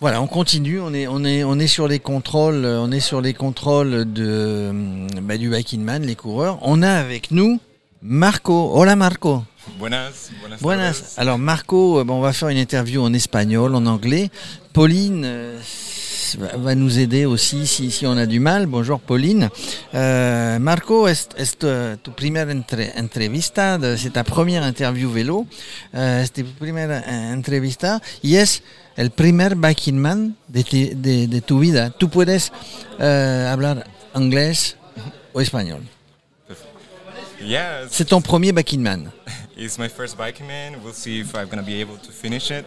Voilà, on continue, on est, on est, on est sur les contrôles, euh, on est sur les contrôles de, euh, bah, du Biking Man, les coureurs. On a avec nous Marco. Hola Marco. Buenas, buenas, Buenas. Alors Marco, euh, bon, on va faire une interview en espagnol, en anglais. Pauline euh, va nous aider aussi si, si on a du mal. Bonjour Pauline. Euh, Marco, es, es tu, tu entre- entrevista, c'est ta première interview vélo? Euh, es tu primera eh, entrevista y es el primer biking man de, ti- de, de tu vida. Tú puedes hablar inglés o español. Yeah, it's, C'est ton premier biking man. it's my first biking man. We'll see if I'm gonna be able to finish it.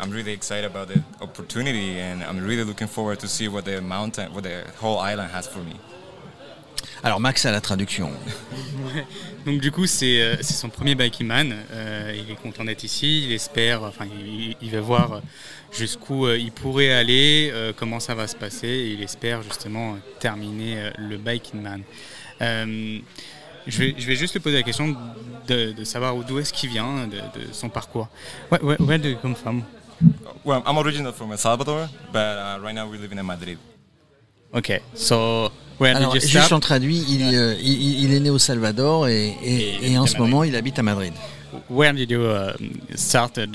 I'm really excited about the opportunity, and I'm really looking forward to see what the mountain, what the whole island has for me. Alors Max a la traduction. Donc du coup, c'est euh, c'est son premier biking man. Euh, il est content d'être ici. Il espère, enfin, il, il va voir jusqu'où euh, il pourrait aller, euh, comment ça va se passer. Et il espère justement terminer euh, le biking man. Euh, je vais, je vais juste lui poser la question de, de savoir d'où est-ce qu'il vient, de, de son parcours. Where, where do you come from? Well, I'm original from El Salvador, but uh, right now we're living in Madrid. Ok, so where Alors, did you juste start? en traduit, il, euh, il, il est né au Salvador et, et- Et en ce Madrid. moment il habite à Madrid. Where did you uh, start the,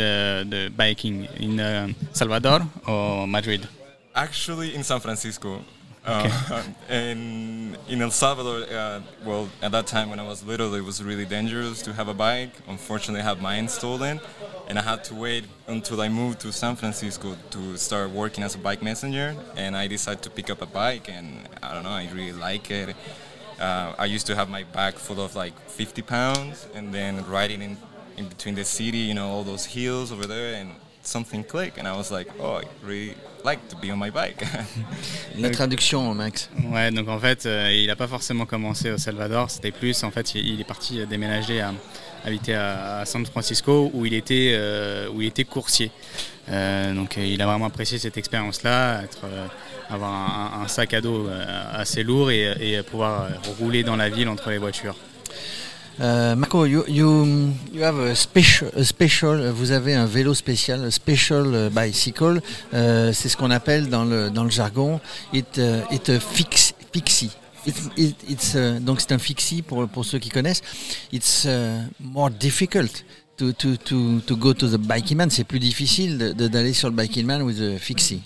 the biking in uh, Salvador or Madrid? Actually, in San Francisco. Uh, and in El Salvador, uh, well, at that time when I was little, it was really dangerous to have a bike. Unfortunately, I had mine stolen, and I had to wait until I moved to San Francisco to start working as a bike messenger. And I decided to pick up a bike, and I don't know, I really like it. Uh, I used to have my bag full of like 50 pounds, and then riding in, in between the city, you know, all those hills over there, and something clicked, and I was like, oh, I really like to be on my bike. La traduction, Max. Ouais, donc en fait, euh, il n'a pas forcément commencé au Salvador, c'était plus, en fait, il, il est parti euh, déménager à habiter à, San Francisco où il était, euh, où il était coursier. Euh, donc il a vraiment apprécié cette expérience-là, être, euh, avoir un, un sac à dos euh, assez lourd et, et pouvoir rouler dans la ville entre les voitures. Euh, Marco, you, you, you have a special, a special, vous avez un vélo spécial, a special euh, bicycle. Euh, c'est ce qu'on appelle dans le, dans le jargon, it, euh, it a fix, fixie. It, it, it's, euh, donc c'est un fixie pour, pour ceux qui connaissent. It's euh, more difficult to, to, to, to go to the biking man. C'est plus difficile d'aller sur le biking man with a fixie.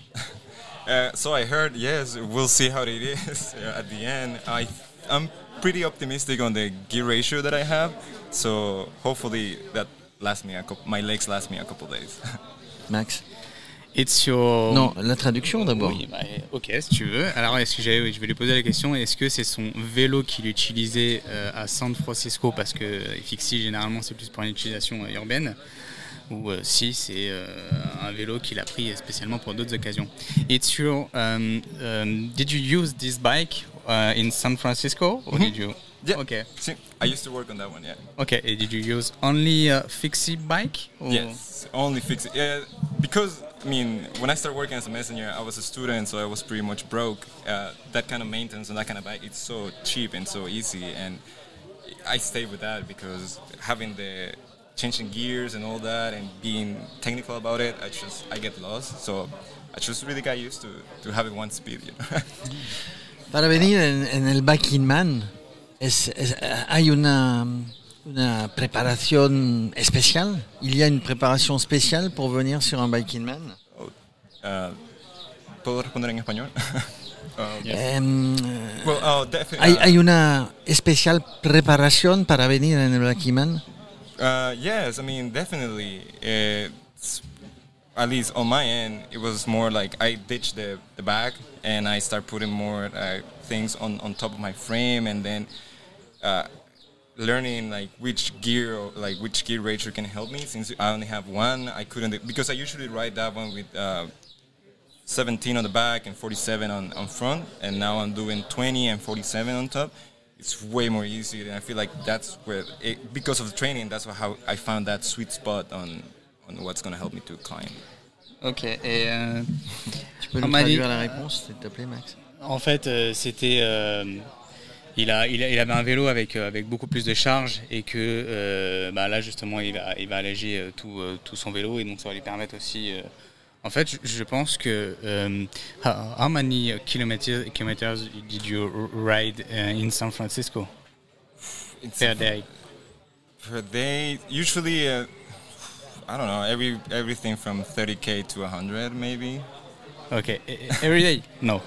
Uh, so I heard, yes, we'll see how it is uh, at the end. I, I'm pretty optimistic on the gear ratio that I have, so hopefully that lasts me a couple, my legs last me a couple days. Max? It's your... Non, la traduction d'abord. Oui, bah, ok, si tu veux. Alors, est-ce que j'ai- je vais lui poser la question est-ce que c'est son vélo qu'il utilisait euh, à San Francisco? Parce que euh, Fixie, généralement, c'est plus pour une utilisation euh, urbaine? Ou euh, si c'est euh, un vélo qu'il a pris spécialement pour d'autres occasions. It's your. um, um, did you use this bike uh, in San Francisco or did you? Yeah. Okay. See, I used to work on that one, yeah. Okay. And did you use only a Fixie bike? or- Yes, only fix it. Yeah, because I mean, when I started working as a messenger, I was a student, so I was pretty much broke. Uh, that kind of maintenance and that kind of bike, it's so cheap and so easy, and I stayed with that because having the changing gears and all that and being technical about it, I just I get lost. So I just really got used to to having one speed. You know? Para venir en, en el Biking Man, es, es- hay una, una preparación especial. Il y a une préparation spéciale pour venir sur un Biking Man. Uh, ¿Puedo responder en español? Um, Em, well, oh, hay, hay una especial preparación para venir en el Biking Man. Uh, yes, I mean definitely. Uh, at least on my end, it was more like I ditched the, the bag and I start putting more uh, things on, on top of my frame, and then uh, learning like which gear or like which gear ratio can help me. Since I only have one, I couldn't because I usually ride that one with. Uh, 17 on the back and 47 on, on front and now i'm doing 20 and 47 on top it's way more easy and i feel like that's where it, because of the training that's how i found that sweet spot on on what's going to help me to climb Ok. Et, euh, Tu peux nous traduire la réponse, s'il te plaît, Max? En fait, euh, c'était. euh, il, a, il, a- il avait un vélo avec, euh, avec beaucoup plus de charge et que euh, bah là, justement, il va, il va alléger euh, tout, euh, tout son vélo et donc ça va lui permettre aussi euh, En fait, je- je pense que um, how, how many kilometers, kilometers did you ride uh, in San Francisco? It's per day? per day. Usually, uh, I don't know. Every everything from 30k to 100, maybe. Okay, e- e- every day? No.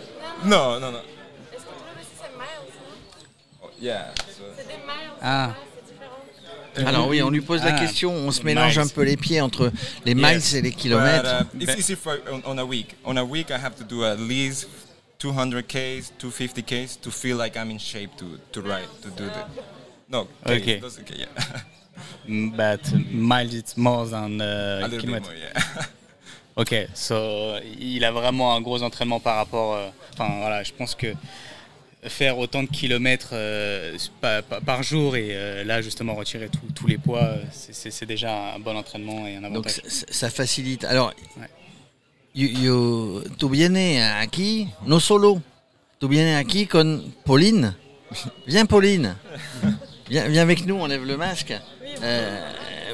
No, no, no. Est-ce que c'est miles non Oh, yeah. So, C'est des miles, Ah. c'est différent. Alors oui, on lui pose la Ah, question, on se mélange miles. un peu les pieds entre les miles Yes. et les but, kilomètres. uh, it's easy for on, on a week. On a week, I have to do at least 200 k's, 250 k's to feel like I'm in shape to to ride to do the. No. Okay. those- okay. Yeah. But miles, it's more than uh. Yeah. Ok, so, il a vraiment un gros entraînement par rapport. euh, Enfin voilà, je pense que faire autant de kilomètres euh, pa- pa- par jour et euh, là justement retirer tous- tous les poids, c'est- c'est c'est déjà un bon entraînement et un Donc avantage. ça, ça facilite. Alors, Ouais. you- you- tu vienes aquí, no solo, tu vienes aquí con Pauline. Viens Pauline. Viens, viens avec nous, on lève le masque. Euh,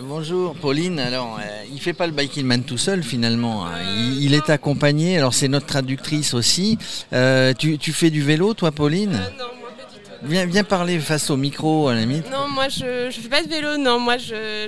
bonjour Pauline. Alors, euh, il fait pas le biking man tout seul finalement. hein. Il, est accompagné. Alors c'est notre traductrice aussi. Euh, tu, fais du vélo, toi, Pauline? Euh, moi pas du tout. Viens, viens parler face au micro, à la limite. Non, moi je, je fais pas de vélo, non, moi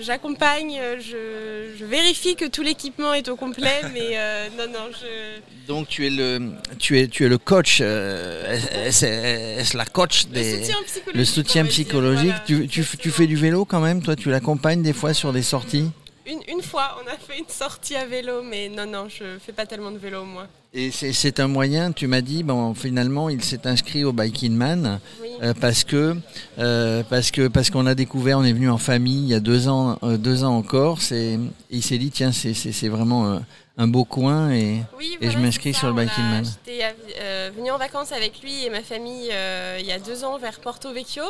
j'accompagne, euh, je, je vérifie que tout l'équipement est au complet, mais euh, non, non, je. Donc tu es le, tu es, tu es le coach, euh, est-ce est-ce la coach Le des, soutien psychologique. le soutien dire, psychologique. voilà. tu, tu, tu fais du vélo quand même, toi, tu l'accompagnes des fois sur des sorties? Une, une fois, on a fait une sortie à vélo, mais non, non, je fais pas tellement de vélo, moi. Et c'est- un moyen, tu m'as dit, bon, finalement, il s'est inscrit au Biking Man Oui. euh, parce que euh, parce que parce qu'on a découvert, on est venu en famille il y a deux ans, euh, deux ans en Corse et il s'est dit tiens, c'est- vraiment euh, un beau coin et Oui, Et je m'inscris sur le Biking a- Man. J'étais venue en vacances avec lui et ma famille il y a deux ans vers Porto Vecchio.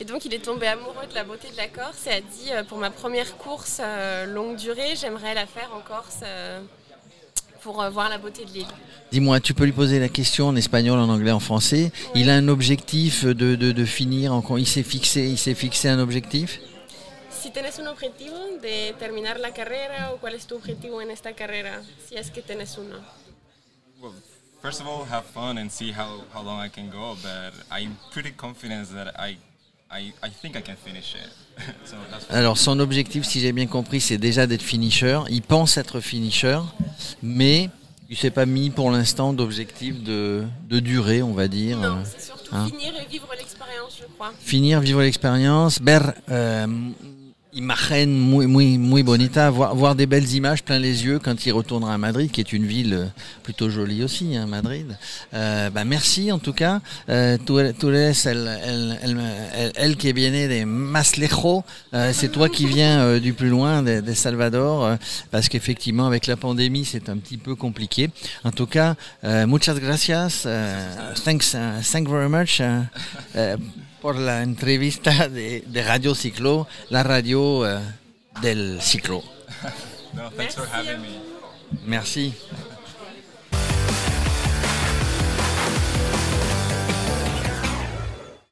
Et donc il est tombé amoureux de la beauté de la Corse et a dit pour ma première course longue durée, j'aimerais la faire en Corse pour euh, voir la beauté de l'île. Dis-moi, tu peux lui poser la question en espagnol, en anglais, en français. Il a un objectif de, de, de finir. En, il s'est fixé, il s'est fixé un objectif? Si tienes un objetivo de terminar la carrera o cuál es tu objetivo en esta carrera, si es que tienes uno. Well, first of all, have fun and see how, how long I can go. But I'm pretty confident that I, I, I think I can finish it. so that's Alors, son objectif, si j'ai bien compris, c'est déjà d'être finisher. Il pense être finisher, mais il s'est pas mis pour l'instant d'objectif de, de durée, on va dire. Non, Euh, c'est surtout hein. finir et vivre l'expérience, je crois. finir, vivre l'expérience, ver euh, imagen muy, muy, muy bonita, voir, des belles images plein les yeux quand il retournera à Madrid, qui est une ville euh, plutôt jolie aussi, hein, Madrid. Euh, bah, merci en tout cas. Euh, tú, tú eres el, el, de más. Euh, c'est toi qui viens du plus loin de, Salvador, parce qu'effectivement avec la pandémie c'est un petit peu compliqué. En tout cas, muchas gracias. thanks, uh, thank very much. Por la entrevista de, de Radio Ciclo, la radio eh, del ciclo. no, thanks for having me. Merci.